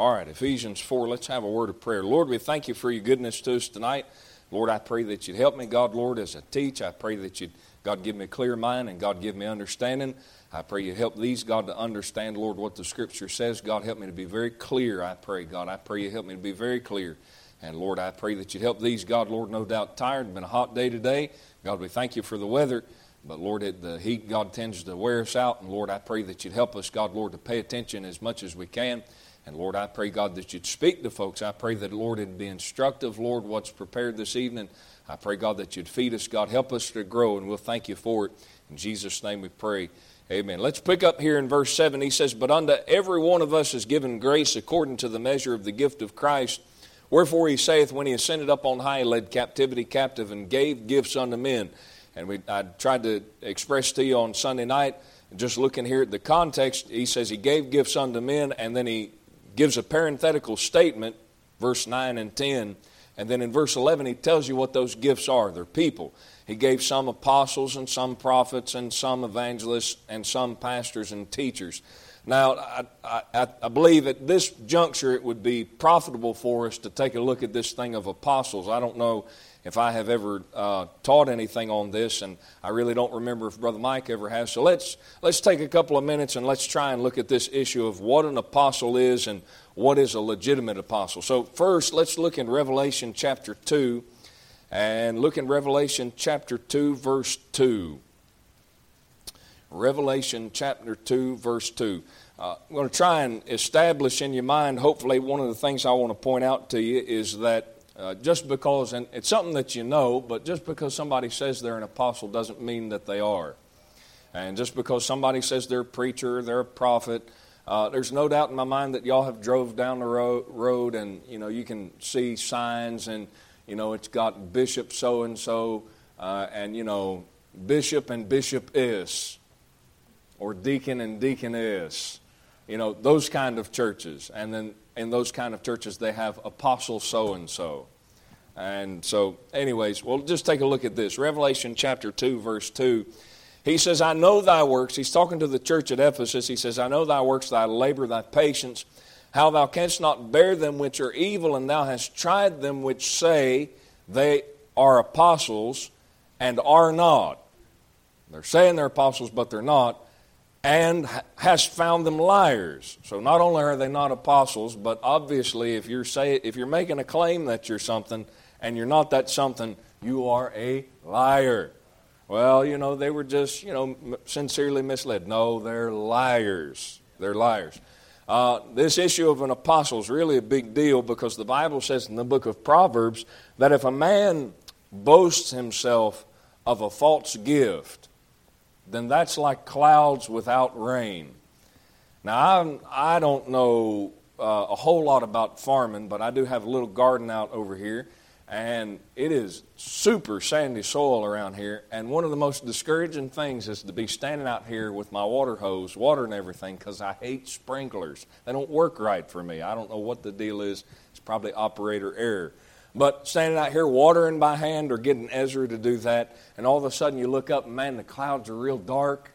All right, Ephesians 4, let's have a word of prayer. Lord, we thank you for your goodness to us tonight. Lord, I pray that you'd help me, God, Lord, as I teach. I pray that you'd, God, give me a clear mind and God, give me understanding. I pray you help these, God, to understand, Lord, what the Scripture says. God, help me to be very clear, I pray, God. I pray you help me to be very clear. And Lord, I pray that you'd help these, God, Lord, no doubt tired. It's been a hot day today. God, we thank you for the weather. But Lord, the heat, God, tends to wear us out. And Lord, I pray that you'd help us, God, Lord, to pay attention as much as we can. And Lord, I pray, God, that you'd speak to folks. I pray that, Lord, it'd be instructive, Lord, what's prepared this evening. I pray, God, that you'd feed us. God, help us to grow, and we'll thank you for it. In Jesus' name we pray. Amen. Let's pick up here in verse 7. He says, But unto every one of us is given grace according to the measure of the gift of Christ. Wherefore he saith, When he ascended up on high, led captivity captive and gave gifts unto men. And we, I tried to express to you on Sunday night, just looking here at the context, he says he gave gifts unto men, and then he gives a parenthetical statement, verse 9 and 10. And then in verse 11, he tells you what those gifts are. They're people. He gave some apostles and some prophets and some evangelists and some pastors and teachers. Now, I, I, I, believe at this juncture it would be profitable for us to take a look at this thing of apostles. I don't know if I have ever uh, taught anything on this, and I really don't remember if Brother Mike ever has. So let's, let's take a couple of minutes and let's try and look at this issue of what an apostle is and what is a legitimate apostle. So, first, let's look in Revelation chapter 2, and look in Revelation chapter 2, verse 2. Revelation chapter 2, verse 2. Uh, I'm going to try and establish in your mind, hopefully, one of the things I want to point out to you is that uh, just because, and it's something that you know, but just because somebody says they're an apostle doesn't mean that they are. And just because somebody says they're a preacher, they're a prophet, uh, there's no doubt in my mind that y'all have drove down the road, road and you know you can see signs and you know it's got bishop so and so and you know bishop and bishop is or deacon and deacon is you know those kind of churches and then in those kind of churches they have apostle so and so and so anyways, well, just take a look at this. Revelation chapter 2, verse 2. He says, I know thy works. He's talking to the church at Ephesus. He says, I know thy works, thy labor, thy patience, how thou canst not bear them which are evil, and thou hast tried them which say they are apostles and are not. They're saying they're apostles, but they're not, and hast found them liars. So not only are they not apostles, but obviously, if you're say, if you're making a claim that you're something, and you're not that something, you are a liar. Well, you know, they were just, you know, sincerely misled. No, they're liars. They're liars. Uh, this issue of an apostle is really a big deal because the Bible says in the book of Proverbs that if a man boasts himself of a false gift, then that's like clouds without rain. Now, I'm, I do not know uh, a whole lot about farming, but I do have a little garden out over here and it is super sandy soil around here. And one of the most discouraging things is to be standing out here with my water hose, watering everything, because I hate sprinklers. They don't work right for me. I don't know what the deal is. It's probably operator error. But standing out here watering by hand or getting Ezra to do that, and all of a sudden you look up and man, the clouds are real dark.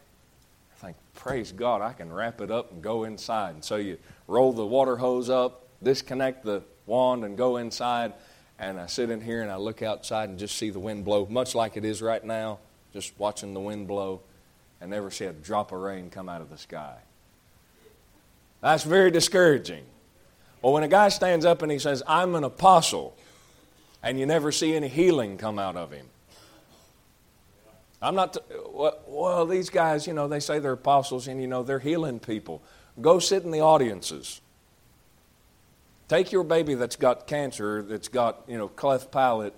I think, praise God, I can wrap it up and go inside. And so you roll the water hose up, disconnect the wand, and go inside and I sit in here and I look outside and just see the wind blow, much like it is right now, just watching the wind blow, and never see a drop of rain come out of the sky. That's very discouraging. Well, when a guy stands up and he says, I'm an apostle, and you never see any healing come out of him. I'm not, t- well, these guys, you know, they say they're apostles and, you know, they're healing people. Go sit in the audiences. Take your baby that's got cancer, that's got, you know, cleft palate,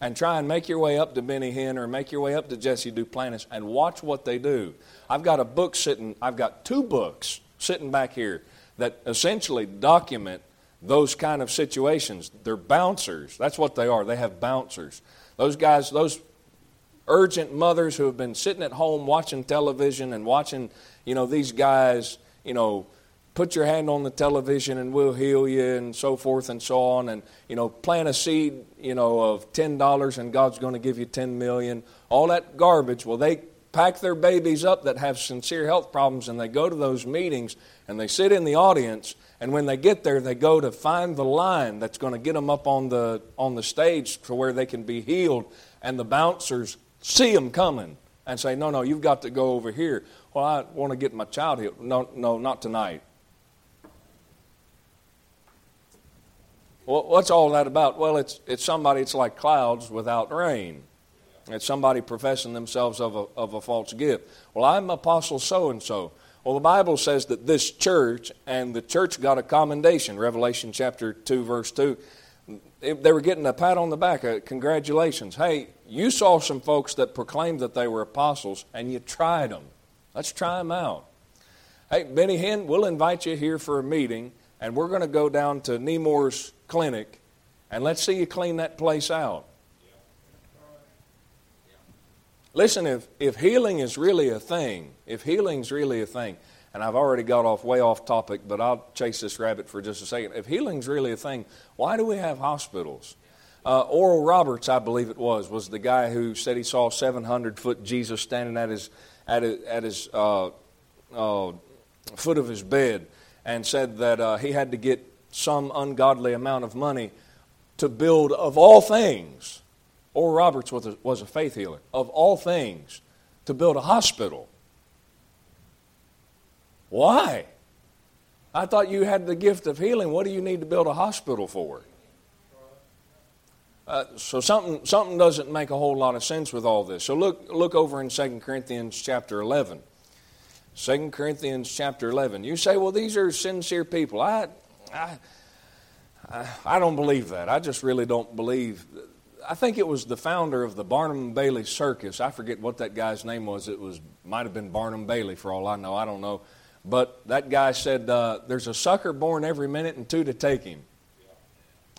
and try and make your way up to Benny Hinn or make your way up to Jesse Duplantis and watch what they do. I've got a book sitting, I've got two books sitting back here that essentially document those kind of situations. They're bouncers. That's what they are. They have bouncers. Those guys, those urgent mothers who have been sitting at home watching television and watching, you know, these guys, you know, put your hand on the television and we'll heal you and so forth and so on and you know plant a seed you know of ten dollars and god's going to give you ten million all that garbage well they pack their babies up that have sincere health problems and they go to those meetings and they sit in the audience And when they get there, they go to find the line that's going to get them up on the, on the stage to where they can be healed. And the bouncers see them coming and say, No, no, you've got to go over here. Well, I want to get my child healed. No, no, not tonight. Well, what's all that about? Well, it's, it's somebody, it's like clouds without rain. It's somebody professing themselves of a, of a false gift. Well, I'm apostle so and so. Well, the Bible says that this church, and the church got a commendation, Revelation chapter 2, verse 2. They were getting a pat on the back. Uh, congratulations. Hey, you saw some folks that proclaimed that they were apostles, and you tried them. Let's try them out. Hey, Benny Hinn, we'll invite you here for a meeting, and we're going to go down to Nemours Clinic, and let's see you clean that place out. Listen, if, if healing is really a thing, if healing's really a thing, and I've already got off way off topic, but I'll chase this rabbit for just a second. If healing's really a thing, why do we have hospitals? Uh, Oral Roberts, I believe it was, was the guy who said he saw 700 foot Jesus standing at his, at his, at his uh, uh, foot of his bed and said that uh, he had to get some ungodly amount of money to build, of all things, Oral Roberts was a, was a faith healer, of all things, to build a hospital. Why? I thought you had the gift of healing. What do you need to build a hospital for? Uh, so something, something doesn't make a whole lot of sense with all this. So look, look over in 2 Corinthians chapter 11. 2 Corinthians chapter 11. You say, well, these are sincere people. I, I, I don't believe that. I just really don't believe. I think it was the founder of the Barnum Bailey Circus. I forget what that guy's name was. It was might have been Barnum Bailey for all I know. I don't know. But that guy said, uh, There's a sucker born every minute and two to take him.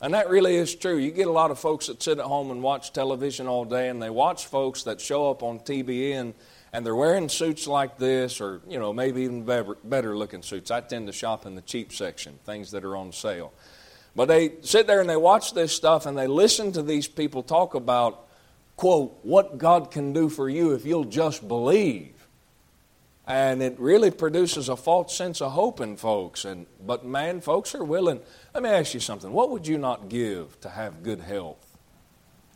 And that really is true. You get a lot of folks that sit at home and watch television all day, and they watch folks that show up on TBN and they're wearing suits like this, or you know maybe even better, better looking suits. I tend to shop in the cheap section, things that are on sale. But they sit there and they watch this stuff and they listen to these people talk about, quote, what God can do for you if you'll just believe. And it really produces a false sense of hope in folks. And, but man, folks are willing. Let me ask you something. What would you not give to have good health?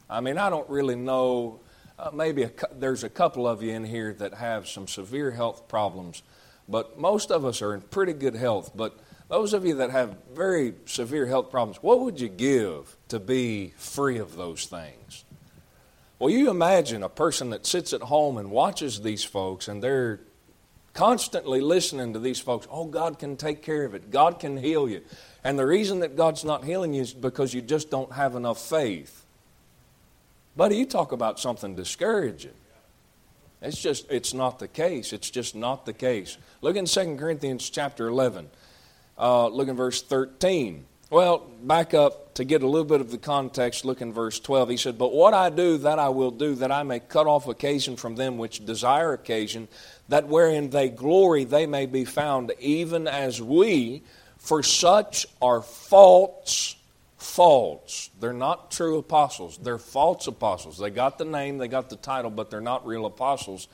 I mean, I don't really know. Uh, maybe a, there's a couple of you in here that have some severe health problems, but most of us are in pretty good health. But those of you that have very severe health problems, what would you give to be free of those things? Well, you imagine a person that sits at home and watches these folks and they're constantly listening to these folks. Oh, God can take care of it, God can heal you. And the reason that God's not healing you is because you just don't have enough faith. Buddy, you talk about something discouraging. It's just, it's not the case. It's just not the case. Look in 2 Corinthians chapter 11. Uh, look in verse 13. Well, back up to get a little bit of the context, look in verse 12. He said, But what I do, that I will do, that I may cut off occasion from them which desire occasion, that wherein they glory they may be found, even as we, for such are false, false. They're not true apostles, they're false apostles. They got the name, they got the title, but they're not real apostles.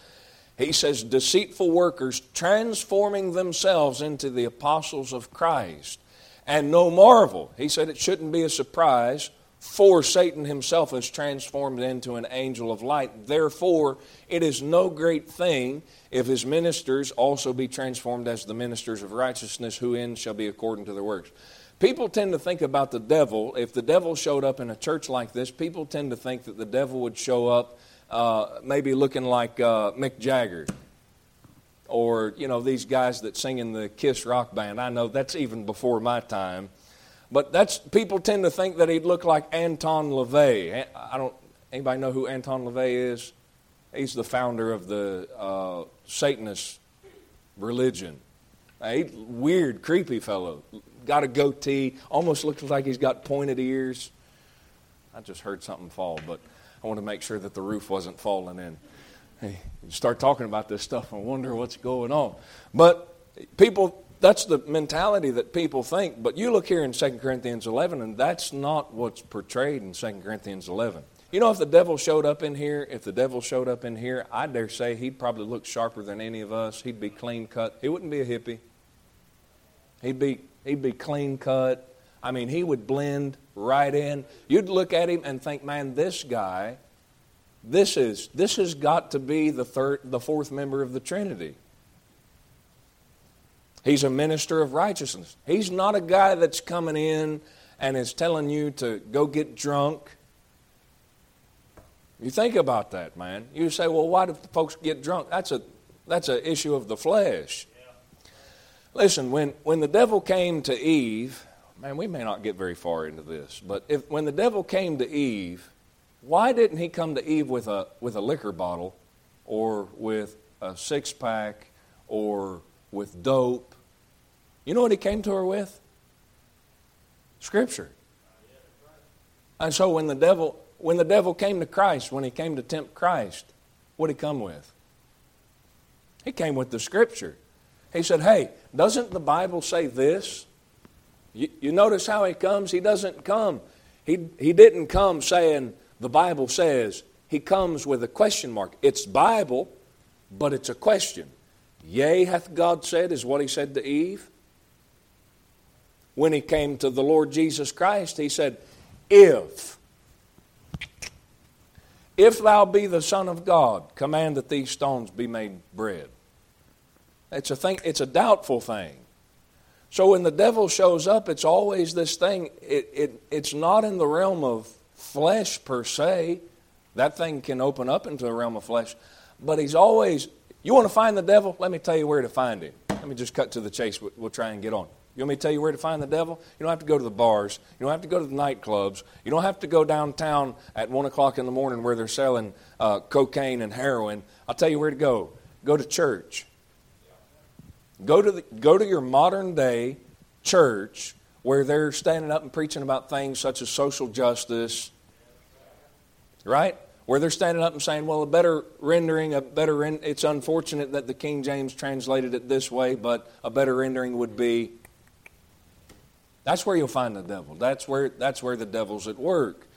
He says, deceitful workers transforming themselves into the apostles of Christ. And no marvel. He said it shouldn't be a surprise, for Satan himself is transformed into an angel of light. Therefore, it is no great thing if his ministers also be transformed as the ministers of righteousness, who in shall be according to their works. People tend to think about the devil. If the devil showed up in a church like this, people tend to think that the devil would show up uh, maybe looking like uh, Mick Jagger or you know these guys that sing in the Kiss rock band. I know that's even before my time, but that's people tend to think that he'd look like Anton LaVey. I don't. Anybody know who Anton LaVey is? He's the founder of the uh, Satanist religion. A weird, creepy fellow. Got a goatee. Almost looks like he's got pointed ears. I just heard something fall, but I want to make sure that the roof wasn't falling in. Hey, you start talking about this stuff and wonder what's going on. But people, that's the mentality that people think. But you look here in 2 Corinthians 11, and that's not what's portrayed in 2 Corinthians 11. You know, if the devil showed up in here, if the devil showed up in here, I dare say he'd probably look sharper than any of us. He'd be clean cut. He wouldn't be a hippie. He'd be, He'd be clean cut. I mean, he would blend right in. You'd look at him and think, man, this guy, this is this has got to be the third the fourth member of the Trinity. He's a minister of righteousness. He's not a guy that's coming in and is telling you to go get drunk. You think about that, man. You say, well, why do folks get drunk? That's a that's an issue of the flesh. Listen, when, when the devil came to Eve, man, we may not get very far into this, but if, when the devil came to Eve, why didn't he come to Eve with a, with a liquor bottle or with a six pack or with dope? You know what he came to her with? Scripture. And so when the devil when the devil came to Christ, when he came to tempt Christ, what did he come with? He came with the scripture. He said, Hey, doesn't the Bible say this? You, you notice how he comes? He doesn't come. He, he didn't come saying, The Bible says. He comes with a question mark. It's Bible, but it's a question. Yea, hath God said, is what he said to Eve. When he came to the Lord Jesus Christ, he said, If, if thou be the Son of God, command that these stones be made bread. It's a thing, it's a doubtful thing. So when the devil shows up, it's always this thing. It, it, it's not in the realm of flesh per se. That thing can open up into the realm of flesh. But he's always, you want to find the devil? Let me tell you where to find him. Let me just cut to the chase. We'll try and get on. You want me to tell you where to find the devil? You don't have to go to the bars. You don't have to go to the nightclubs. You don't have to go downtown at 1 o'clock in the morning where they're selling uh, cocaine and heroin. I'll tell you where to go. Go to church. Go to, the, go to your modern day church where they're standing up and preaching about things such as social justice, right? Where they're standing up and saying, well, a better rendering, a better, it's unfortunate that the King James translated it this way, but a better rendering would be. That's where you'll find the devil. That's where, that's where the devil's at work.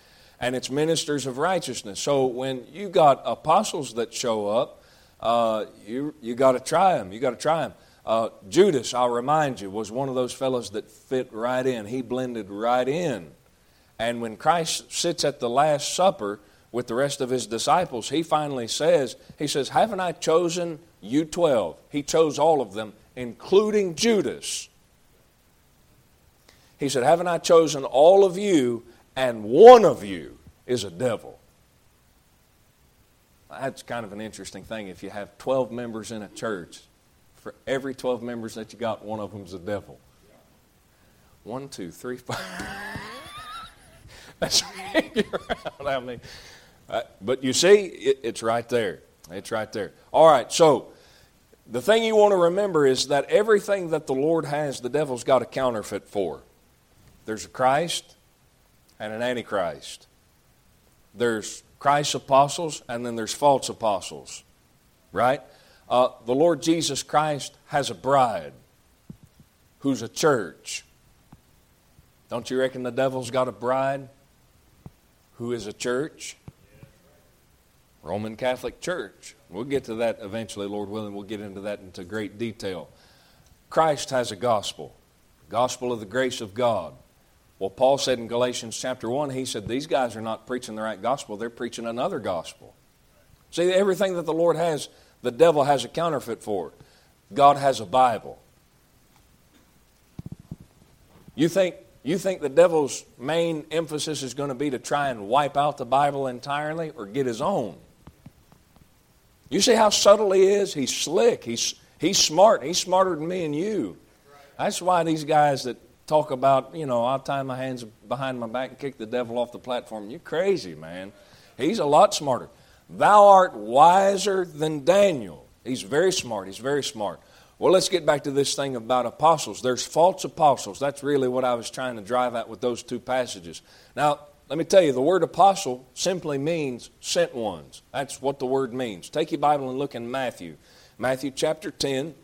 And it's ministers of righteousness. So when you got apostles that show up, uh, you, you got to try them. You got to try them. Uh, Judas, I'll remind you, was one of those fellows that fit right in. He blended right in. And when Christ sits at the Last Supper with the rest of his disciples, he finally says, He says, Haven't I chosen you 12? He chose all of them, including Judas. He said, Haven't I chosen all of you, and one of you is a devil? That's kind of an interesting thing if you have 12 members in a church for every 12 members that you got, one of them's a devil. One, two, three, five. That's out how many. Uh, but you see, it, it's right there. It's right there. All right, so the thing you want to remember is that everything that the Lord has, the devil's got a counterfeit for. There's a Christ and an Antichrist. There's Christ's apostles, and then there's false apostles. Right? Uh, the Lord Jesus Christ has a bride who's a church. Don't you reckon the devil's got a bride who is a church? Roman Catholic Church. We'll get to that eventually, Lord willing. We'll get into that into great detail. Christ has a gospel, gospel of the grace of God. Well, Paul said in Galatians chapter 1, he said, These guys are not preaching the right gospel, they're preaching another gospel. See, everything that the Lord has the devil has a counterfeit for it. God has a Bible. You think, you think the devil's main emphasis is going to be to try and wipe out the Bible entirely or get his own? You see how subtle he is? He's slick. He's, he's smart. He's smarter than me and you. That's why these guys that talk about, you know, I'll tie my hands behind my back and kick the devil off the platform. You're crazy, man. He's a lot smarter. Thou art wiser than Daniel. He's very smart. He's very smart. Well, let's get back to this thing about apostles. There's false apostles. That's really what I was trying to drive at with those two passages. Now, let me tell you, the word apostle simply means sent ones. That's what the word means. Take your Bible and look in Matthew. Matthew chapter 10.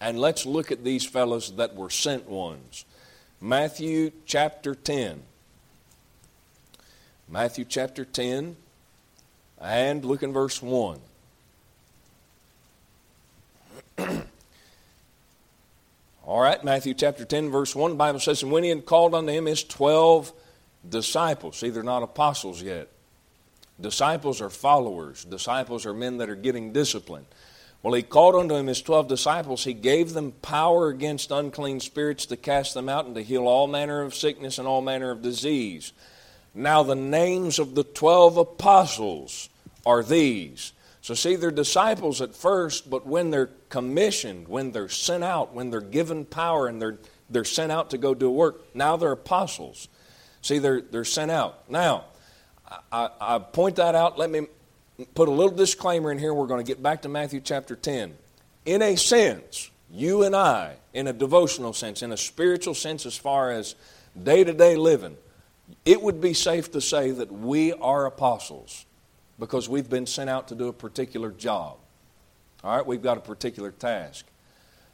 And let's look at these fellows that were sent ones. Matthew chapter 10. Matthew chapter 10. And look in verse 1. All right, Matthew chapter 10, verse 1, the Bible says, And when he had called unto him his twelve disciples. See, they're not apostles yet. Disciples are followers. Disciples are men that are getting discipline. Well, he called unto him his twelve disciples. He gave them power against unclean spirits to cast them out and to heal all manner of sickness and all manner of disease. Now, the names of the twelve apostles are these. So, see, they're disciples at first, but when they're commissioned, when they're sent out, when they're given power and they're, they're sent out to go do work, now they're apostles. See, they're, they're sent out. Now, I, I point that out. Let me put a little disclaimer in here. We're going to get back to Matthew chapter 10. In a sense, you and I, in a devotional sense, in a spiritual sense, as far as day to day living, it would be safe to say that we are apostles because we've been sent out to do a particular job. All right, we've got a particular task.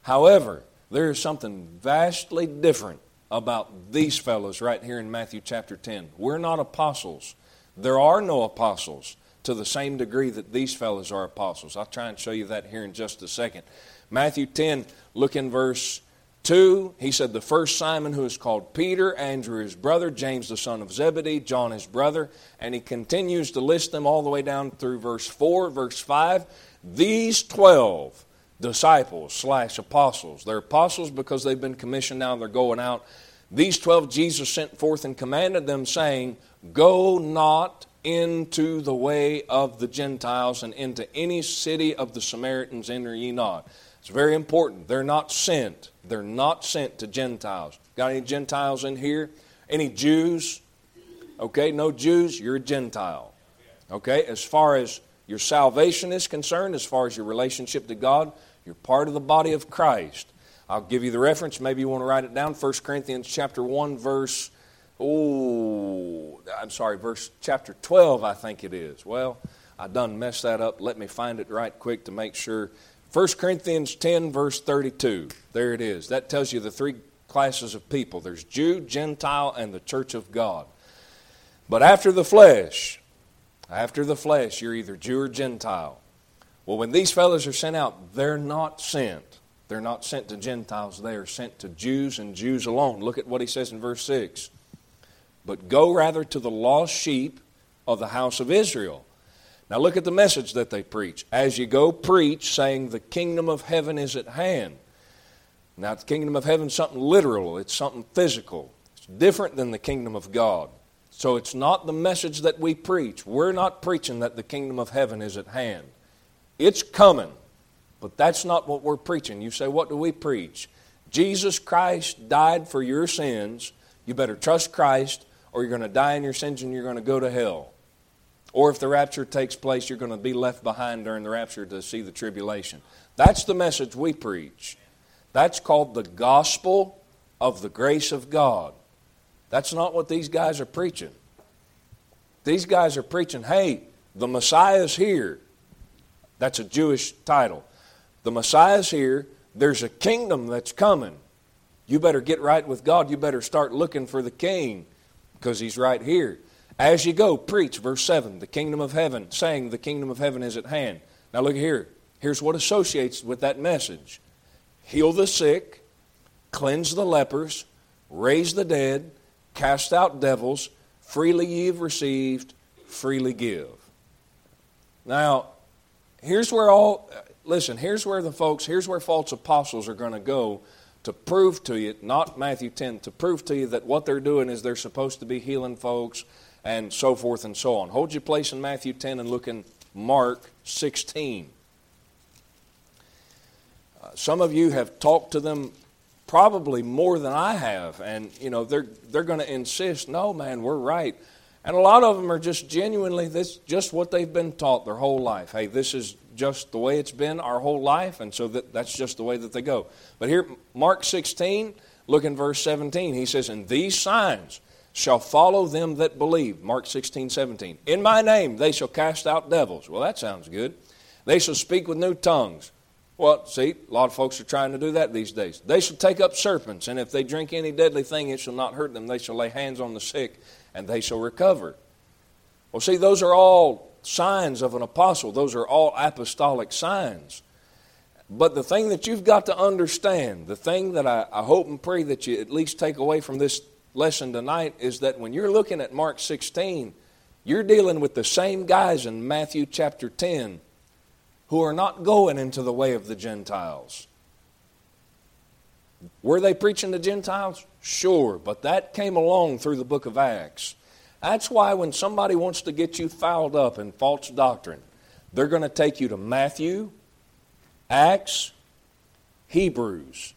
However, there is something vastly different about these fellows right here in Matthew chapter 10. We're not apostles. There are no apostles to the same degree that these fellows are apostles. I'll try and show you that here in just a second. Matthew 10, look in verse 2. He said, The first Simon, who is called Peter, Andrew his brother, James the son of Zebedee, John his brother. And he continues to list them all the way down through verse 4, verse 5. These 12 disciples slash apostles. They're apostles because they've been commissioned now, they're going out. These 12 Jesus sent forth and commanded them, saying, Go not into the way of the Gentiles and into any city of the Samaritans enter ye not. It's very important. They're not sent. They're not sent to Gentiles. Got any Gentiles in here? Any Jews? Okay, no Jews, you're a Gentile. Okay, as far as your salvation is concerned, as far as your relationship to God, you're part of the body of Christ. I'll give you the reference. Maybe you want to write it down. 1 Corinthians chapter 1, verse oh, I'm sorry, verse chapter 12, I think it is. Well, I done messed that up. Let me find it right quick to make sure. 1 Corinthians 10, verse 32. There it is. That tells you the three classes of people there's Jew, Gentile, and the church of God. But after the flesh, after the flesh, you're either Jew or Gentile. Well, when these fellows are sent out, they're not sent. They're not sent to Gentiles, they are sent to Jews and Jews alone. Look at what he says in verse 6 but go rather to the lost sheep of the house of Israel. Now look at the message that they preach. As you go, preach, saying, The kingdom of heaven is at hand. Now, the kingdom of heaven is something literal, it's something physical. It's different than the kingdom of God. So it's not the message that we preach. We're not preaching that the kingdom of heaven is at hand. It's coming, but that's not what we're preaching. You say, What do we preach? Jesus Christ died for your sins. You better trust Christ or you're going to die in your sins and you're going to go to hell. Or if the rapture takes place, you're going to be left behind during the rapture to see the tribulation. That's the message we preach. That's called the gospel of the grace of God. That's not what these guys are preaching. These guys are preaching, hey, the Messiah's here. That's a Jewish title. The Messiah's here. There's a kingdom that's coming. You better get right with God. You better start looking for the king because he's right here. As you go, preach, verse 7, the kingdom of heaven, saying the kingdom of heaven is at hand. Now look here. Here's what associates with that message heal the sick, cleanse the lepers, raise the dead, cast out devils, freely ye have received, freely give. Now, here's where all, listen, here's where the folks, here's where false apostles are going to go to prove to you, not Matthew 10, to prove to you that what they're doing is they're supposed to be healing folks and so forth and so on. Hold your place in Matthew 10 and look in Mark 16. Uh, some of you have talked to them probably more than I have, and you know they're they're going to insist, no, man, we're right. And a lot of them are just genuinely this just what they've been taught their whole life. Hey, this is just the way it's been our whole life, and so that, that's just the way that they go. But here, Mark 16, look in verse 17. He says, And these signs shall follow them that believe. Mark 16, 17. In my name they shall cast out devils. Well, that sounds good. They shall speak with new tongues. Well, see, a lot of folks are trying to do that these days. They shall take up serpents, and if they drink any deadly thing, it shall not hurt them. They shall lay hands on the sick, and they shall recover. Well, see, those are all signs of an apostle. Those are all apostolic signs. But the thing that you've got to understand, the thing that I, I hope and pray that you at least take away from this lesson tonight is that when you're looking at Mark 16, you're dealing with the same guys in Matthew chapter 10 who are not going into the way of the Gentiles. Were they preaching to Gentiles? Sure, but that came along through the book of Acts. That's why when somebody wants to get you fouled up in false doctrine, they're going to take you to Matthew, Acts, Hebrews,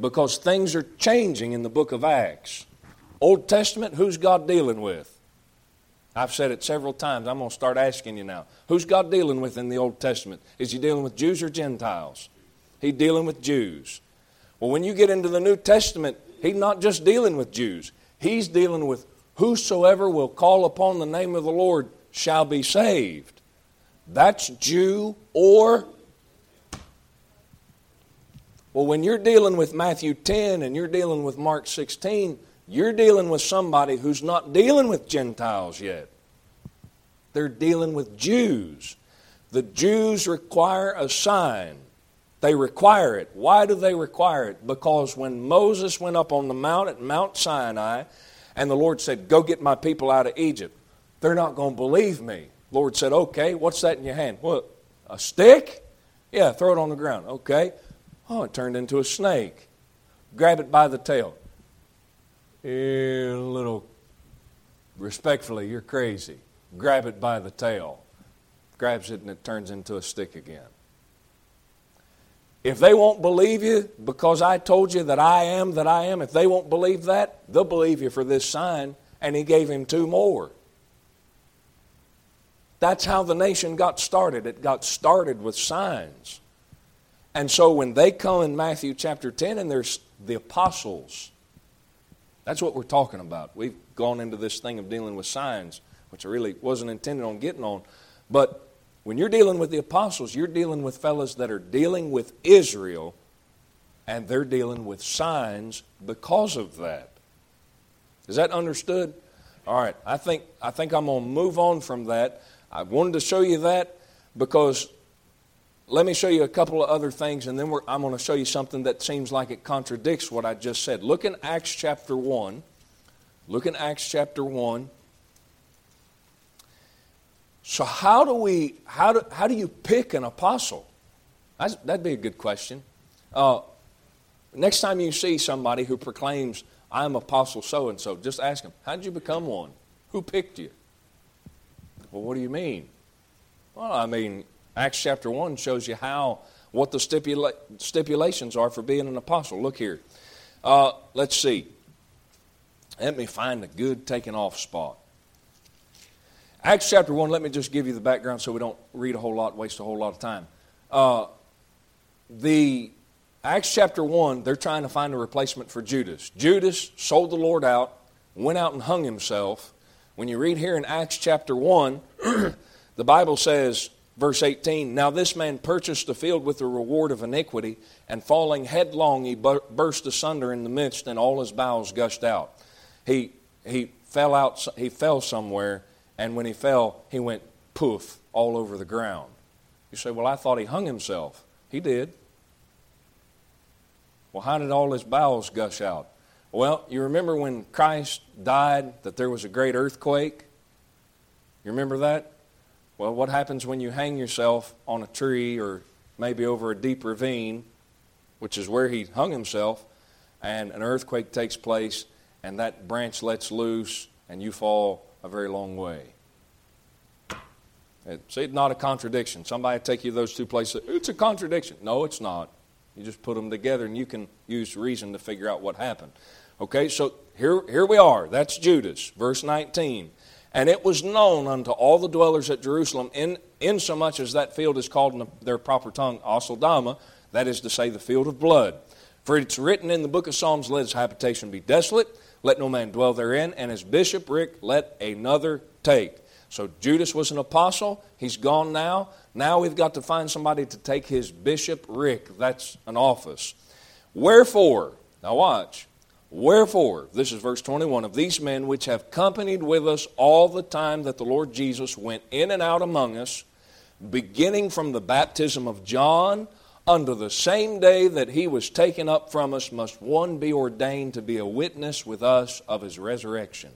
because things are changing in the book of Acts. Old Testament, who's God dealing with? I've said it several times. I'm going to start asking you now. Who's God dealing with in the Old Testament? Is he dealing with Jews or Gentiles? He's dealing with Jews. Well, when you get into the New Testament, he's not just dealing with Jews, he's dealing with whosoever will call upon the name of the Lord shall be saved. That's Jew or. Well, when you're dealing with Matthew 10 and you're dealing with Mark 16, you're dealing with somebody who's not dealing with Gentiles yet. They're dealing with Jews. The Jews require a sign. They require it. Why do they require it? Because when Moses went up on the mount at Mount Sinai and the Lord said, Go get my people out of Egypt, they're not going to believe me. Lord said, Okay, what's that in your hand? What? A stick? Yeah, throw it on the ground. Okay. Oh, it turned into a snake. Grab it by the tail a little respectfully, you're crazy. Grab it by the tail. Grabs it and it turns into a stick again. If they won't believe you because I told you that I am that I am, if they won't believe that, they'll believe you for this sign. And he gave him two more. That's how the nation got started. It got started with signs. And so when they come in Matthew chapter 10 and there's the apostles, that's what we're talking about. We've gone into this thing of dealing with signs, which I really wasn't intended on getting on. But when you're dealing with the apostles, you're dealing with fellows that are dealing with Israel, and they're dealing with signs because of that. Is that understood? All right, I think, I think I'm going to move on from that. I wanted to show you that because let me show you a couple of other things, and then I'm going to show you something that seems like it contradicts what I just said. Look in Acts chapter 1. Look in Acts chapter 1. So, how do we, how do, how do you pick an apostle? That's, that'd be a good question. Uh, next time you see somebody who proclaims, I'm apostle so and so, just ask them, How did you become one? Who picked you? Well, what do you mean? Well, I mean, Acts chapter 1 shows you how, what the stipula- stipulations are for being an apostle. Look here. Uh, let's see. Let me find a good taking off spot. Acts chapter 1, let me just give you the background so we don't read a whole lot, waste a whole lot of time. Uh, the Acts chapter 1, they're trying to find a replacement for Judas. Judas sold the Lord out, went out and hung himself. When you read here in Acts chapter 1, the Bible says, Verse 18 Now this man purchased the field with the reward of iniquity, and falling headlong, he burst asunder in the midst, and all his bowels gushed out. He, he, fell out, he fell somewhere, and when he fell, he went poof all over the ground. You say, Well, I thought he hung himself. He did. Well, how did all his bowels gush out? Well, you remember when Christ died that there was a great earthquake? You remember that? Well, what happens when you hang yourself on a tree or maybe over a deep ravine, which is where he hung himself, and an earthquake takes place, and that branch lets loose, and you fall a very long way? See, it's not a contradiction. Somebody take you to those two places. It's a contradiction. No, it's not. You just put them together, and you can use reason to figure out what happened. Okay, so here, here we are. That's Judas, verse 19. And it was known unto all the dwellers at Jerusalem, in, in so much as that field is called in their proper tongue Aceldama, that is to say, the field of blood. For it's written in the book of Psalms, Let his habitation be desolate, let no man dwell therein, and his bishopric let another take. So Judas was an apostle. He's gone now. Now we've got to find somebody to take his bishopric. That's an office. Wherefore, now watch, Wherefore, this is verse 21 of these men which have companied with us all the time that the Lord Jesus went in and out among us, beginning from the baptism of John Unto the same day that he was taken up from us, must one be ordained to be a witness with us of his resurrection.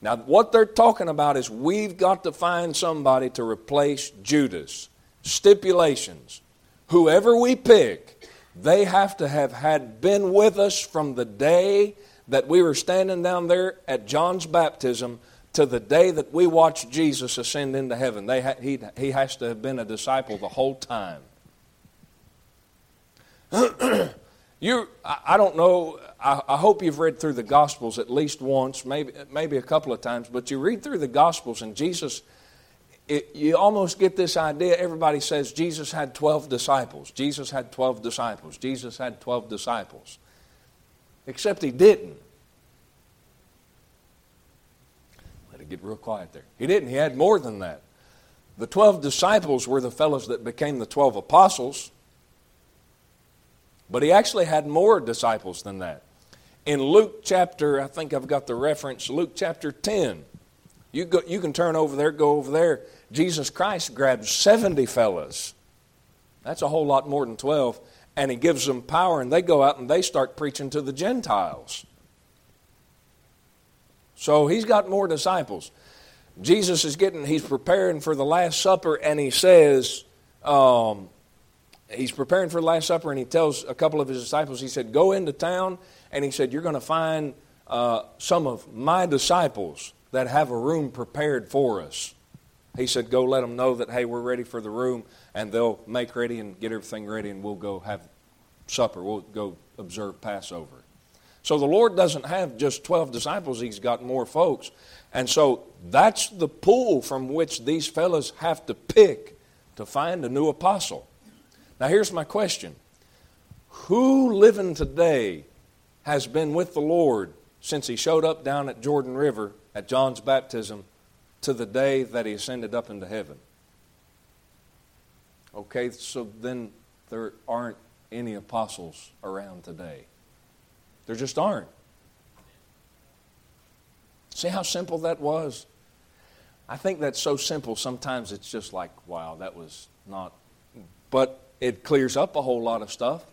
Now, what they're talking about is we've got to find somebody to replace Judas. Stipulations. Whoever we pick, they have to have had been with us from the day that we were standing down there at John's baptism to the day that we watched Jesus ascend into heaven. They ha- he, he has to have been a disciple the whole time. you, I, don't know. I, I, hope you've read through the Gospels at least once, maybe maybe a couple of times. But you read through the Gospels, and Jesus, it, you almost get this idea. Everybody says Jesus had twelve disciples. Jesus had twelve disciples. Jesus had twelve disciples. Except he didn't. Let it get real quiet there. He didn't. He had more than that. The twelve disciples were the fellows that became the twelve apostles. But he actually had more disciples than that. In Luke chapter, I think I've got the reference, Luke chapter 10. You, go, you can turn over there, go over there. Jesus Christ grabbed 70 fellas. That's a whole lot more than 12. And he gives them power, and they go out and they start preaching to the Gentiles. So he's got more disciples. Jesus is getting, he's preparing for the Last Supper, and he says, um, he's preparing for the Last Supper, and he tells a couple of his disciples, he said, Go into town, and he said, You're going to find uh, some of my disciples that have a room prepared for us. He said, Go let them know that, hey, we're ready for the room, and they'll make ready and get everything ready, and we'll go have supper. We'll go observe Passover. So the Lord doesn't have just 12 disciples, He's got more folks. And so that's the pool from which these fellows have to pick to find a new apostle. Now, here's my question Who living today has been with the Lord since he showed up down at Jordan River at John's baptism to the day that he ascended up into heaven? Okay, so then there aren't any apostles around today. There just aren't. See how simple that was? I think that's so simple, sometimes it's just like, wow, that was not. But it clears up a whole lot of stuff.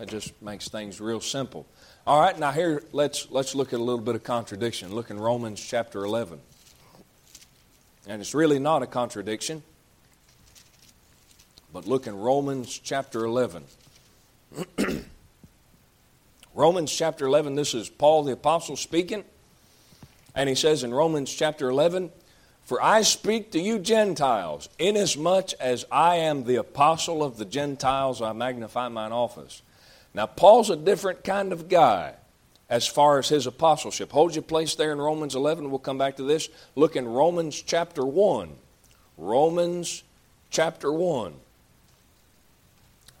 It just makes things real simple. All right, now here let's let's look at a little bit of contradiction. Look in Romans chapter 11. And it's really not a contradiction. But look in Romans chapter 11. Romans chapter 11, this is Paul the apostle speaking. And he says in Romans chapter 11, for I speak to you Gentiles, inasmuch as I am the apostle of the Gentiles, I magnify mine office. Now, Paul's a different kind of guy as far as his apostleship. Hold your place there in Romans 11. We'll come back to this. Look in Romans chapter 1. Romans chapter 1.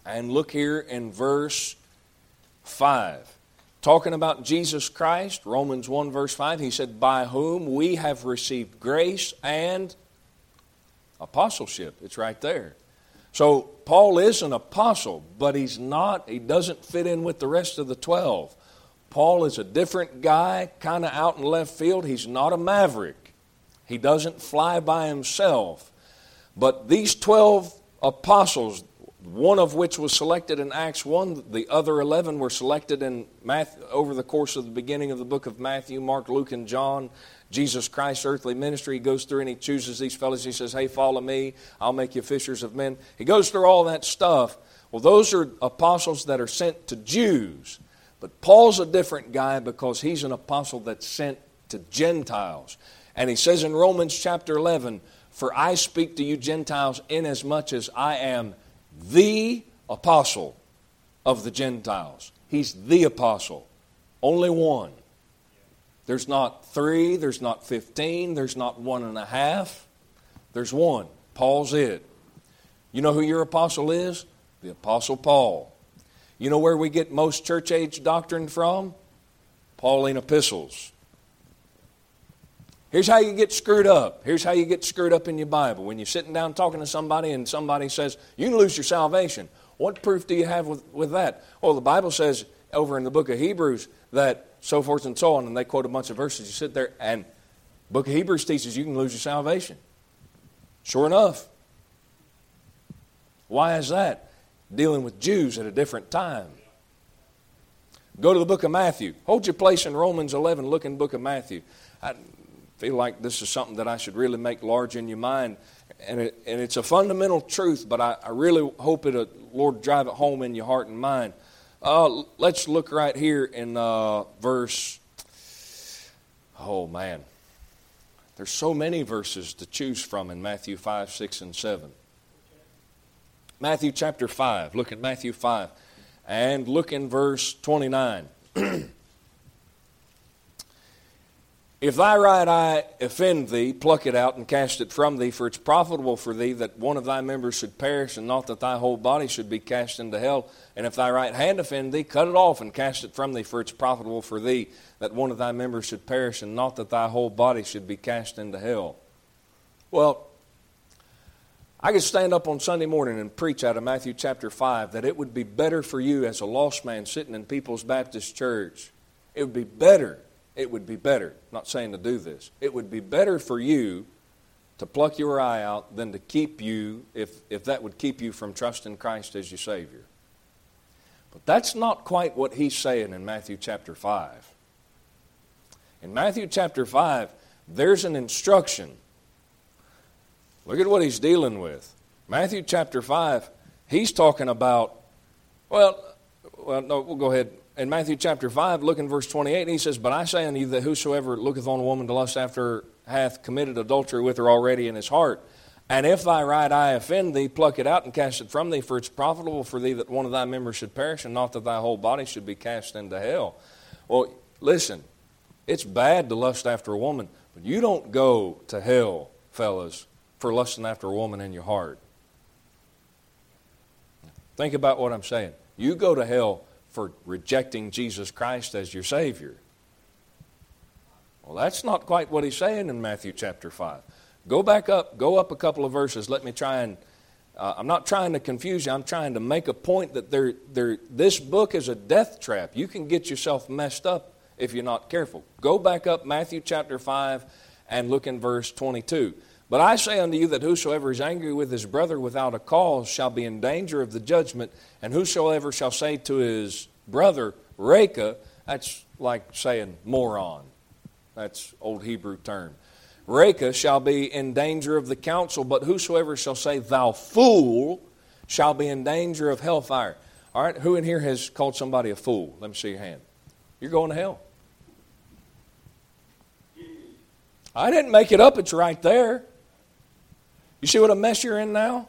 And look here in verse 5 talking about Jesus Christ, Romans 1, verse 5, he said, By whom we have received grace and apostleship. It's right there. So Paul is an apostle, but he's not, he doesn't fit in with the rest of the 12. Paul is a different guy, kind of out in left field. He's not a maverick, he doesn't fly by himself. But these 12 apostles, one of which was selected in Acts 1. The other 11 were selected in Matthew, over the course of the beginning of the book of Matthew, Mark, Luke, and John. Jesus Christ's earthly ministry. He goes through and he chooses these fellows. He says, Hey, follow me. I'll make you fishers of men. He goes through all that stuff. Well, those are apostles that are sent to Jews. But Paul's a different guy because he's an apostle that's sent to Gentiles. And he says in Romans chapter 11, For I speak to you Gentiles inasmuch as I am the apostle of the Gentiles. He's the apostle. Only one. There's not three, there's not 15, there's not one and a half. There's one. Paul's it. You know who your apostle is? The Apostle Paul. You know where we get most church age doctrine from? Pauline epistles. Here's how you get screwed up. Here's how you get screwed up in your Bible. When you're sitting down talking to somebody and somebody says, You can lose your salvation. What proof do you have with, with that? Well, the Bible says over in the book of Hebrews that so forth and so on, and they quote a bunch of verses. You sit there, and book of Hebrews teaches you can lose your salvation. Sure enough. Why is that? Dealing with Jews at a different time. Go to the book of Matthew. Hold your place in Romans 11. Look in the book of Matthew. I feel like this is something that I should really make large in your mind. And, it, and it's a fundamental truth, but I, I really hope it, Lord, drive it home in your heart and mind. Uh, let's look right here in uh, verse. Oh, man. There's so many verses to choose from in Matthew 5, 6, and 7. Matthew chapter 5. Look at Matthew 5. And look in verse 29. If thy right eye offend thee, pluck it out and cast it from thee, for it's profitable for thee that one of thy members should perish, and not that thy whole body should be cast into hell. And if thy right hand offend thee, cut it off and cast it from thee, for it's profitable for thee that one of thy members should perish, and not that thy whole body should be cast into hell. Well, I could stand up on Sunday morning and preach out of Matthew chapter 5 that it would be better for you as a lost man sitting in People's Baptist Church. It would be better. It would be better. Not saying to do this. It would be better for you to pluck your eye out than to keep you, if, if that would keep you from trusting Christ as your Savior. But that's not quite what he's saying in Matthew chapter 5. In Matthew chapter 5, there's an instruction Look at what he's dealing with. Matthew chapter 5, he's talking about, well, well, no, we'll go ahead. In Matthew chapter 5, look in verse 28, he says, But I say unto you that whosoever looketh on a woman to lust after hath committed adultery with her already in his heart. And if thy right eye offend thee, pluck it out and cast it from thee, for it's profitable for thee that one of thy members should perish, and not that thy whole body should be cast into hell. Well, listen, it's bad to lust after a woman, but you don't go to hell, fellas, for lusting after a woman in your heart. Think about what I'm saying. You go to hell for rejecting Jesus Christ as your Savior. Well, that's not quite what he's saying in Matthew chapter 5. Go back up, go up a couple of verses. Let me try and. Uh, I'm not trying to confuse you. I'm trying to make a point that there, there, this book is a death trap. You can get yourself messed up if you're not careful. Go back up Matthew chapter 5 and look in verse 22. But I say unto you that whosoever is angry with his brother without a cause shall be in danger of the judgment, and whosoever shall say to his brother, Raca, that's like saying moron. That's old Hebrew term. Raca shall be in danger of the council, but whosoever shall say, Thou fool, shall be in danger of hellfire. All right, who in here has called somebody a fool? Let me see your hand. You're going to hell. I didn't make it up, it's right there. You see what a mess you're in now?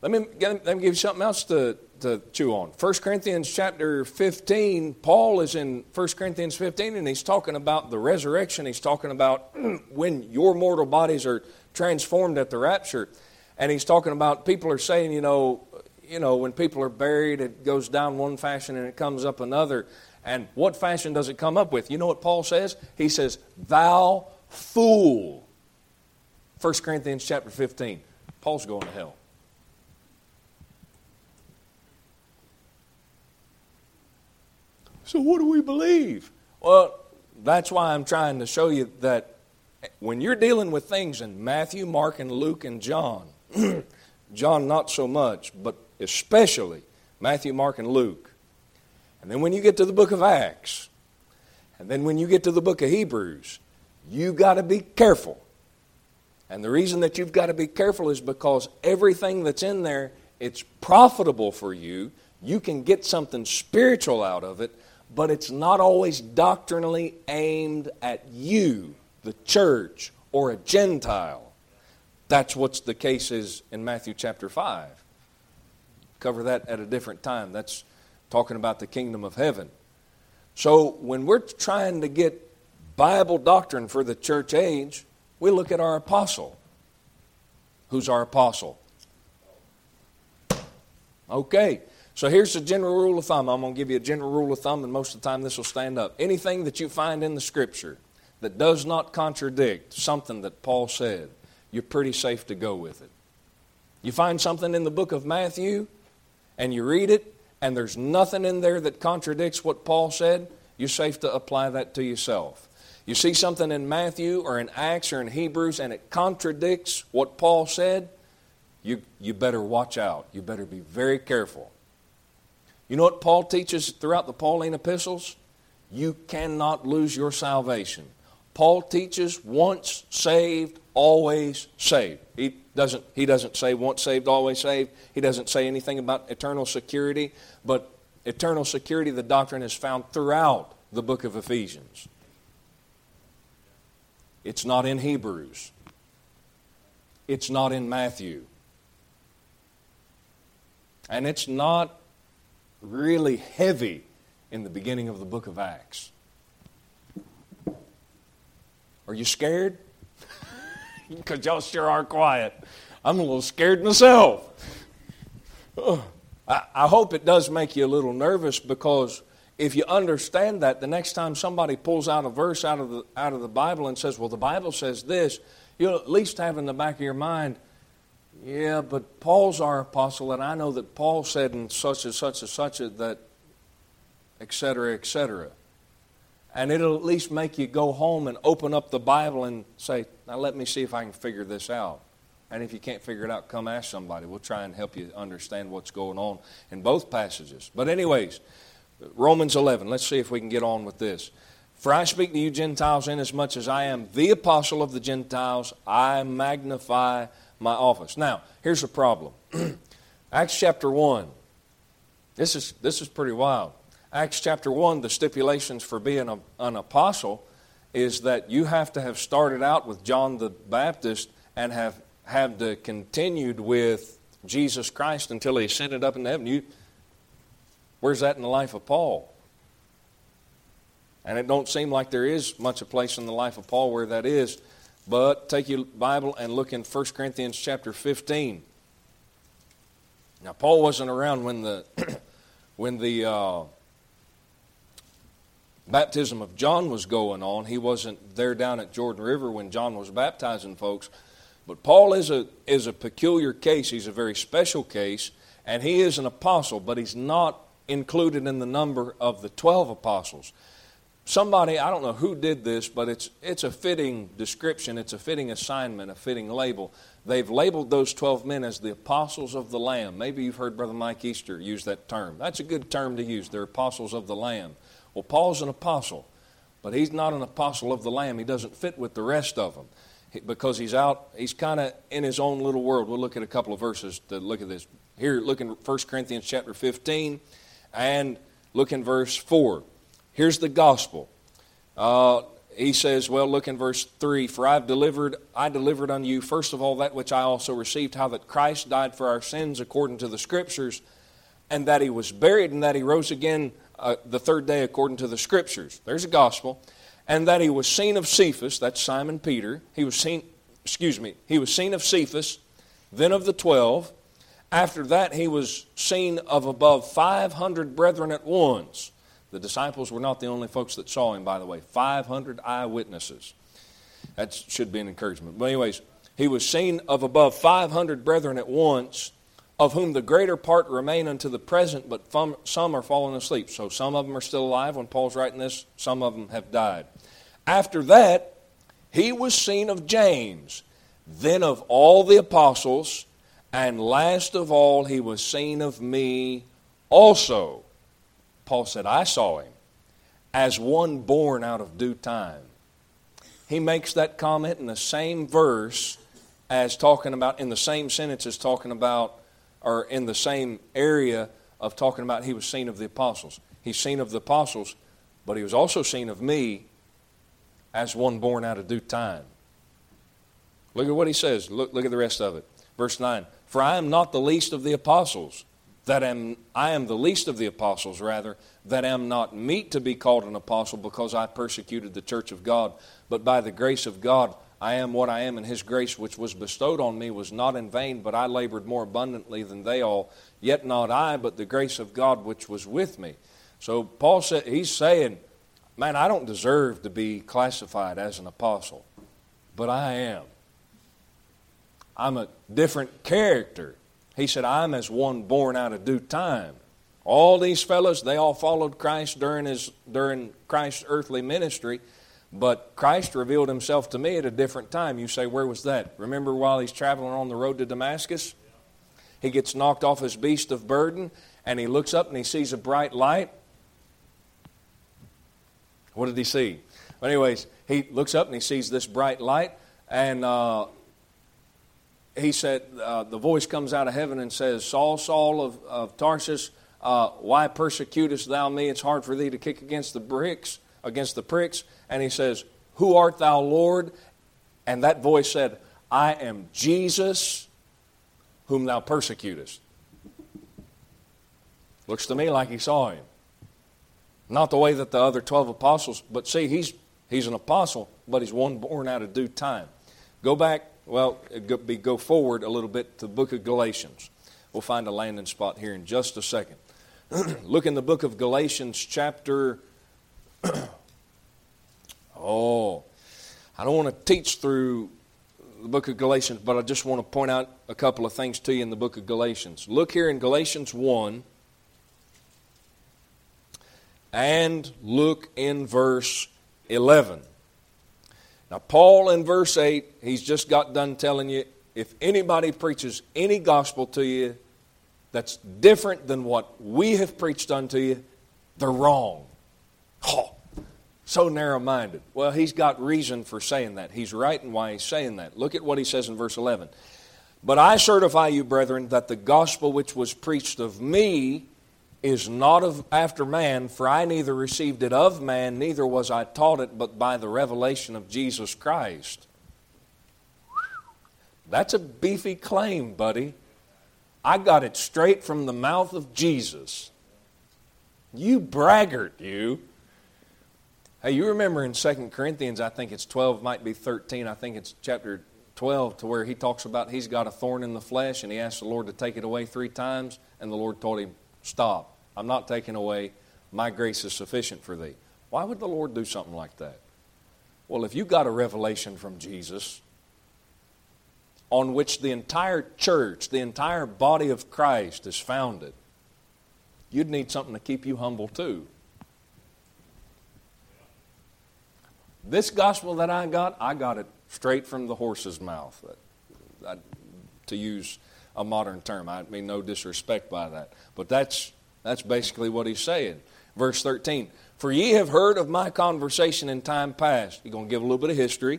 Let me, let me give you something else to, to chew on. 1 Corinthians chapter 15, Paul is in 1 Corinthians 15 and he's talking about the resurrection. He's talking about when your mortal bodies are transformed at the rapture. And he's talking about people are saying, you know, you know, when people are buried, it goes down one fashion and it comes up another. And what fashion does it come up with? You know what Paul says? He says, Thou fool. 1 Corinthians chapter 15. Paul's going to hell. So, what do we believe? Well, that's why I'm trying to show you that when you're dealing with things in Matthew, Mark, and Luke, and John, John not so much, but especially Matthew, Mark, and Luke. And then when you get to the book of Acts, and then when you get to the book of Hebrews, you got to be careful and the reason that you've got to be careful is because everything that's in there, it's profitable for you. You can get something spiritual out of it, but it's not always doctrinally aimed at you, the church, or a Gentile. That's what the case is in Matthew chapter 5. Cover that at a different time. That's talking about the kingdom of heaven. So when we're trying to get Bible doctrine for the church age, we look at our apostle. Who's our apostle? Okay, so here's the general rule of thumb. I'm going to give you a general rule of thumb, and most of the time this will stand up. Anything that you find in the Scripture that does not contradict something that Paul said, you're pretty safe to go with it. You find something in the book of Matthew, and you read it, and there's nothing in there that contradicts what Paul said, you're safe to apply that to yourself. You see something in Matthew or in Acts or in Hebrews and it contradicts what Paul said, you, you better watch out. You better be very careful. You know what Paul teaches throughout the Pauline epistles? You cannot lose your salvation. Paul teaches once saved, always saved. He doesn't, he doesn't say once saved, always saved. He doesn't say anything about eternal security, but eternal security, the doctrine is found throughout the book of Ephesians. It's not in Hebrews. It's not in Matthew. And it's not really heavy in the beginning of the book of Acts. Are you scared? Because y'all sure are quiet. I'm a little scared myself. I, hope it does make you a little nervous because if you understand that, the next time somebody pulls out a verse out of the, out of the Bible and says, Well, the Bible says this, you'll at least have in the back of your mind, Yeah, but Paul's our apostle, and I know that Paul said in such and such and such a, that, etc., etc. And it'll at least make you go home and open up the Bible and say, Now let me see if I can figure this out. And if you can't figure it out, come ask somebody. We'll try and help you understand what's going on in both passages. But, anyways, Romans 11, let's see if we can get on with this. For I speak to you Gentiles, inasmuch as I am the apostle of the Gentiles, I magnify my office. Now, here's the problem Acts chapter 1. This is, this is pretty wild. Acts chapter 1, the stipulations for being a, an apostle is that you have to have started out with John the Baptist and have have continued with Jesus Christ until he ascended up into heaven. You, where's that in the life of Paul? And it don't seem like there is much a place in the life of Paul where that is. But take your Bible and look in 1 Corinthians chapter 15. Now Paul wasn't around when the when the uh, baptism of John was going on. He wasn't there down at Jordan River when John was baptizing folks. But Paul is a, is a peculiar case. He's a very special case, and he is an apostle, but he's not included in the number of the 12 apostles. Somebody, I don't know who did this, but it's, it's a fitting description, it's a fitting assignment, a fitting label. They've labeled those 12 men as the apostles of the Lamb. Maybe you've heard Brother Mike Easter use that term. That's a good term to use. They're apostles of the Lamb. Well, Paul's an apostle, but he's not an apostle of the Lamb. He doesn't fit with the rest of them because he's out, he's kind of in his own little world. We'll look at a couple of verses to look at this. Here, look in 1 Corinthians chapter 15 and look in verse 4. Here's the gospel. Uh, he says, well, look in verse 3 For I've delivered, I delivered unto you, first of all, that which I also received, how that Christ died for our sins according to the Scriptures, and that he was buried, and that he rose again uh, the third day according to the Scriptures. There's a gospel and that he was seen of Cephas, that's Simon Peter. He was seen, excuse me, he was seen of Cephas, then of the twelve. After that, he was seen of above 500 brethren at once. The disciples were not the only folks that saw him, by the way. 500 eyewitnesses. That should be an encouragement. But, anyways, he was seen of above 500 brethren at once, of whom the greater part remain unto the present, but some are fallen asleep. So some of them are still alive when Paul's writing this, some of them have died. After that, he was seen of James, then of all the apostles, and last of all, he was seen of me also. Paul said, I saw him as one born out of due time. He makes that comment in the same verse as talking about, in the same sentence as talking about, or in the same area of talking about he was seen of the apostles. He's seen of the apostles, but he was also seen of me as one born out of due time. Look at what he says. Look, look at the rest of it. Verse 9 For I am not the least of the apostles, that am, I am the least of the apostles, rather, that am not meet to be called an apostle because I persecuted the church of God. But by the grace of God, I am what I am, and his grace which was bestowed on me was not in vain, but I labored more abundantly than they all. Yet not I, but the grace of God which was with me. So Paul said, he's saying, Man, I don't deserve to be classified as an apostle, but I am. I'm a different character. He said, I'm as one born out of due time. All these fellows, they all followed Christ during, his, during Christ's earthly ministry, but Christ revealed himself to me at a different time. You say, where was that? Remember while he's traveling on the road to Damascus? he gets knocked off his beast of burden, and he looks up and he sees a bright light. What did he see? Anyways, he looks up and he sees this bright light, and uh, he said, uh, the voice comes out of heaven and says, Saul, Saul of, of Tarsus, uh, why persecutest thou me? It's hard for thee to kick against the bricks, against the pricks. And he says, Who art thou, Lord? And that voice said, I am Jesus whom thou persecutest. Looks to me like he saw him. Not the way that the other 12 apostles, but see, he's, he's an apostle, but he's one born out of due time. Go back, well, go, forward a little bit to the book of Galatians. We'll find a landing spot here in just a second. Look in the book of Galatians, chapter. oh, I don't want to teach through the book of Galatians, but I just want to point out a couple of things to you in the book of Galatians. Look here in Galatians 1 and look in verse 11. Now, Paul in verse 8, he's just got done telling you if anybody preaches any gospel to you that's different than what we have preached unto you, they're wrong. Oh, so narrow minded. Well, he's got reason for saying that. He's right in why he's saying that. Look at what he says in verse 11. But I certify you, brethren, that the gospel which was preached of me is not of after man, for I neither received it of man, neither was I taught it, but by the revelation of Jesus Christ. That's a beefy claim, buddy. I got it straight from the mouth of Jesus. You braggart, you. Hey, you remember in 2 Corinthians, I think it's 12, might be 13, I think it's chapter 12, to where he talks about he's got a thorn in the flesh and he asked the Lord to take it away three times, and the Lord told him, Stop. I'm not taking away. My grace is sufficient for thee. Why would the Lord do something like that? Well, if you got a revelation from Jesus on which the entire church, the entire body of Christ is founded, you'd need something to keep you humble too. This gospel that I got, I got it straight from the horse's mouth, to use a modern term. I mean no disrespect by that. But that's, that's basically what he's saying. Verse 13 For ye have heard of my conversation in time past. He's going to give a little bit of history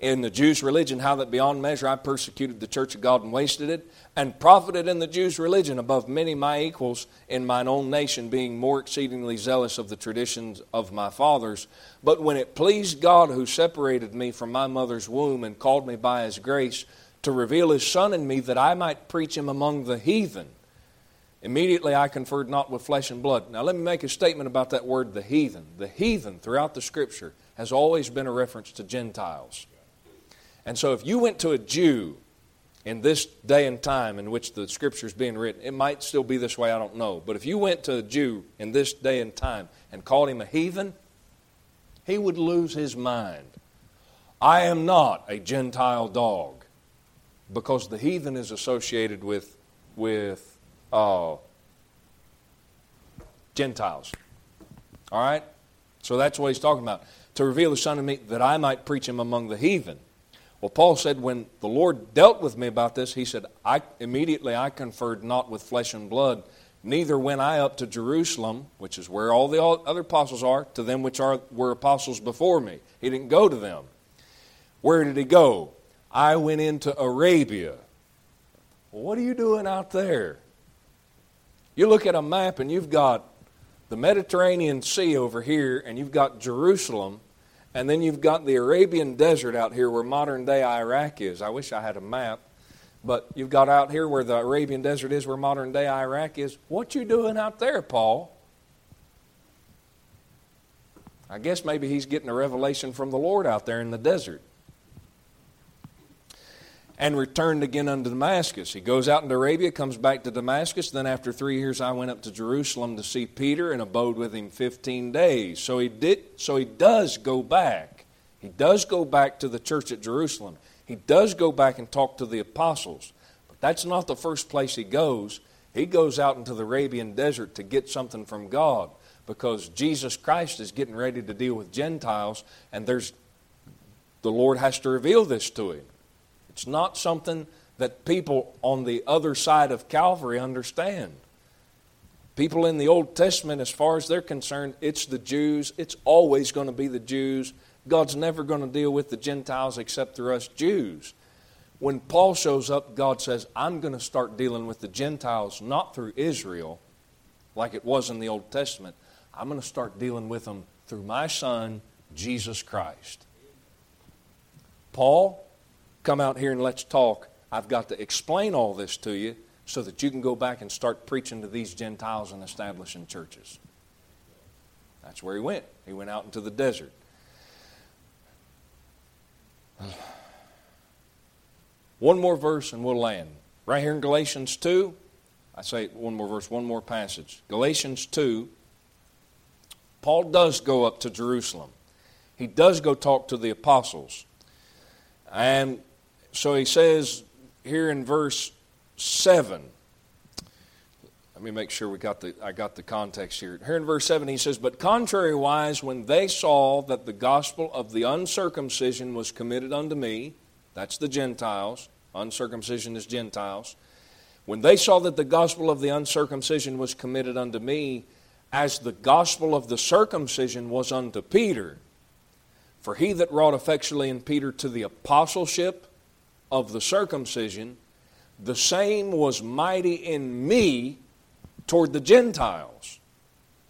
in the Jews' religion, how that beyond measure I persecuted the church of God and wasted it, and profited in the Jews' religion above many my equals in mine own nation, being more exceedingly zealous of the traditions of my fathers. But when it pleased God, who separated me from my mother's womb and called me by his grace, to reveal his Son in me, that I might preach him among the heathen, immediately I conferred not with flesh and blood. Now, let me make a statement about that word, the heathen. The heathen, throughout the Scripture, has always been a reference to Gentiles. And so if you went to a Jew in this day and time in which the scripture is being written, it might still be this way, I don't know. But if you went to a Jew in this day and time and called him a heathen, he would lose his mind. I am not a Gentile dog because the heathen is associated with, with uh, Gentiles. All right? So that's what he's talking about. To reveal the Son of me that I might preach him among the heathen. Well, Paul said, when the Lord dealt with me about this, he said, I, immediately I conferred not with flesh and blood, neither went I up to Jerusalem, which is where all the other apostles are, to them which are, were apostles before me. He didn't go to them. Where did he go? I went into Arabia. Well, what are you doing out there? You look at a map and you've got the Mediterranean Sea over here, and you've got Jerusalem and then you've got the Arabian desert out here where modern day Iraq is. I wish I had a map. But you've got out here where the Arabian desert is where modern day Iraq is. What you doing out there, Paul? I guess maybe he's getting a revelation from the Lord out there in the desert and returned again unto Damascus. He goes out into Arabia, comes back to Damascus. Then, after three years, I went up to Jerusalem to see Peter and abode with him 15 days. So he, did, so he does go back. He does go back to the church at Jerusalem. He does go back and talk to the apostles. But that's not the first place he goes. He goes out into the Arabian desert to get something from God because Jesus Christ is getting ready to deal with Gentiles, and there's the Lord has to reveal this to him. It's not something that people on the other side of Calvary understand. People in the Old Testament, as far as they're concerned, it's the Jews. It's always going to be the Jews. God's never going to deal with the Gentiles except through us Jews. When Paul shows up, God says, I'm going to start dealing with the Gentiles not through Israel, like it was in the Old Testament. I'm going to start dealing with them through my Son, Jesus Christ. Paul, come out here and let's talk. I've got to explain all this to you so that you can go back and start preaching to these Gentiles and establishing churches. That's where he went. He went out into the desert. One more verse and we'll land. Right here in Galatians 2, I say one more verse, one more passage. Galatians 2, Paul does go up to Jerusalem. He does go talk to the apostles. And so he says here in verse 7, let me make sure we got the I got the context here. Here in verse 7 he says, "But contrariwise when they saw that the gospel of the uncircumcision was committed unto me, that's the Gentiles, uncircumcision is Gentiles. When they saw that the gospel of the uncircumcision was committed unto me, as the gospel of the circumcision was unto Peter, for he that wrought effectually in Peter to the apostleship of the circumcision, the same was mighty in me toward the Gentiles.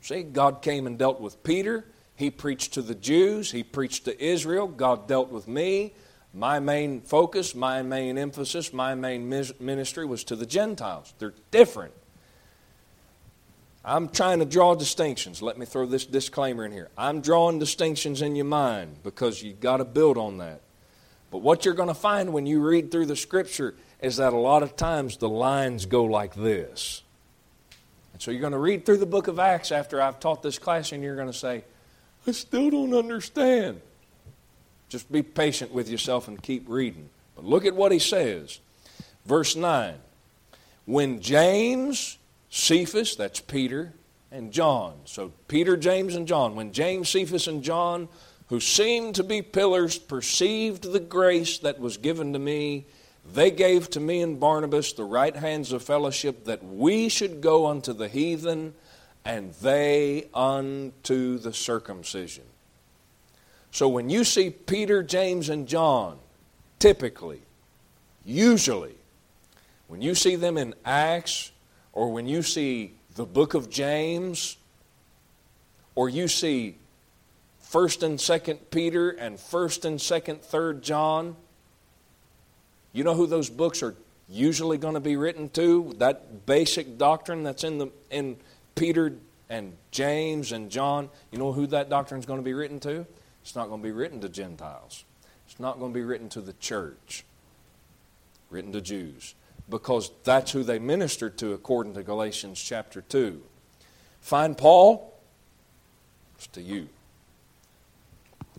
See, God came and dealt with Peter. He preached to the Jews. He preached to Israel. God dealt with me. My main focus, my main emphasis, my main ministry was to the Gentiles. They're different. I'm trying to draw distinctions. Let me throw this disclaimer in here. I'm drawing distinctions in your mind because you've got to build on that. But what you're going to find when you read through the scripture is that a lot of times the lines go like this. And so you're going to read through the book of Acts after I've taught this class, and you're going to say, I still don't understand. Just be patient with yourself and keep reading. But look at what he says. Verse 9 When James, Cephas, that's Peter, and John, so Peter, James, and John, when James, Cephas, and John, who seemed to be pillars, perceived the grace that was given to me, they gave to me and Barnabas the right hands of fellowship that we should go unto the heathen and they unto the circumcision. So when you see Peter, James, and John, typically, usually, when you see them in Acts or when you see the book of James or you see 1st and 2nd Peter and 1st and 2nd 3rd John, you know who those books are usually going to be written to? That basic doctrine that's in the in Peter and James and John. You know who that doctrine is going to be written to? It's not going to be written to Gentiles. It's not going to be written to the church. Written to Jews because that's who they ministered to according to Galatians chapter 2. Find Paul, it's to you.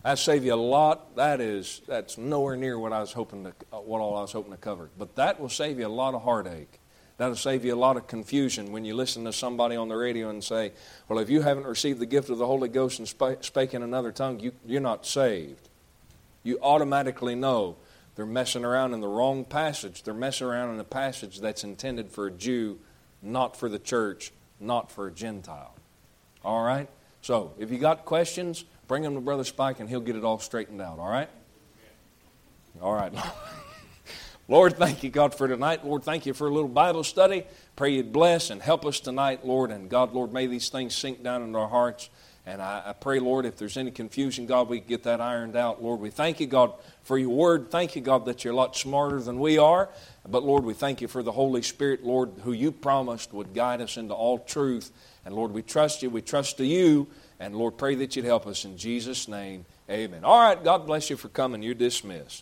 That save you a lot. That is that's nowhere near what I was hoping to uh, what all I was hoping to cover. But that will save you a lot of heartache. That'll save you a lot of confusion when you listen to somebody on the radio and say, "Well, if you haven't received the gift of the Holy Ghost and sp- spake in another tongue, you, you're not saved." You automatically know they're messing around in the wrong passage. They're messing around in a passage that's intended for a Jew, not for the church, not for a Gentile. All right. So, if you got questions, Bring him to Brother Spike and he'll get it all straightened out, all right? All right. Lord, thank you, God, for tonight. Lord, thank you for a little Bible study. Pray you'd bless and help us tonight, Lord. And God, Lord, may these things sink down into our hearts. And I, I, pray, Lord, if there's any confusion, God, we get that ironed out. Lord, we thank you, God, for your word. Thank you, God, that you're a lot smarter than we are. But, Lord, we thank you for the Holy Spirit, Lord, who you promised would guide us into all truth. And, Lord, we trust you. We trust to you. And Lord, pray that you'd help us in Jesus' name. Amen. All right, God bless you for coming. You're dismissed.